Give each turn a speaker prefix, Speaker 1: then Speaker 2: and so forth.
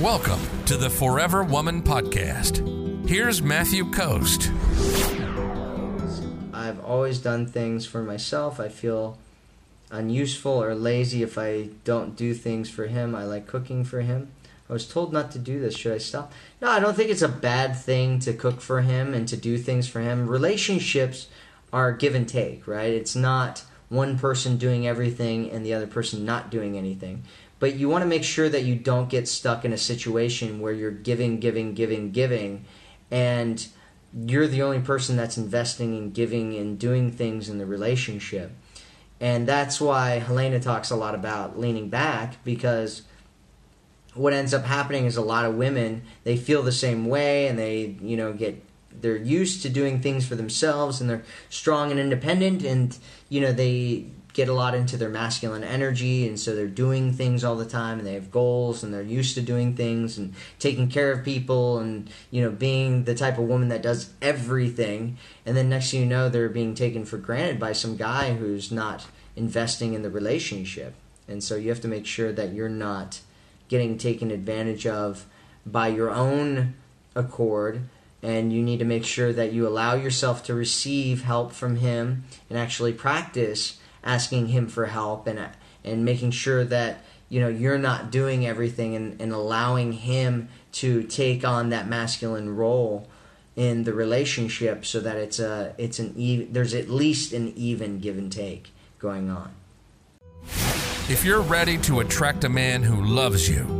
Speaker 1: Welcome to the Forever Woman Podcast. Here's Matthew Coast.
Speaker 2: I've always done things for myself. I feel unuseful or lazy if I don't do things for him. I like cooking for him. I was told not to do this. Should I stop? No, I don't think it's a bad thing to cook for him and to do things for him. Relationships are give and take, right? It's not one person doing everything and the other person not doing anything but you want to make sure that you don't get stuck in a situation where you're giving, giving, giving, giving, and you're the only person that's investing and giving and doing things in the relationship. And that's why Helena talks a lot about leaning back because what ends up happening is a lot of women they feel the same way and they you know get they're used to doing things for themselves and they're strong and independent and you know they get a lot into their masculine energy and so they're doing things all the time and they have goals and they're used to doing things and taking care of people and you know being the type of woman that does everything. And then next thing you know they're being taken for granted by some guy who's not investing in the relationship. And so you have to make sure that you're not getting taken advantage of by your own accord and you need to make sure that you allow yourself to receive help from him and actually practice asking him for help and and making sure that you know you're not doing everything and, and allowing him to take on that masculine role in the relationship so that it's a it's an even there's at least an even give and take going on.
Speaker 1: If you're ready to attract a man who loves you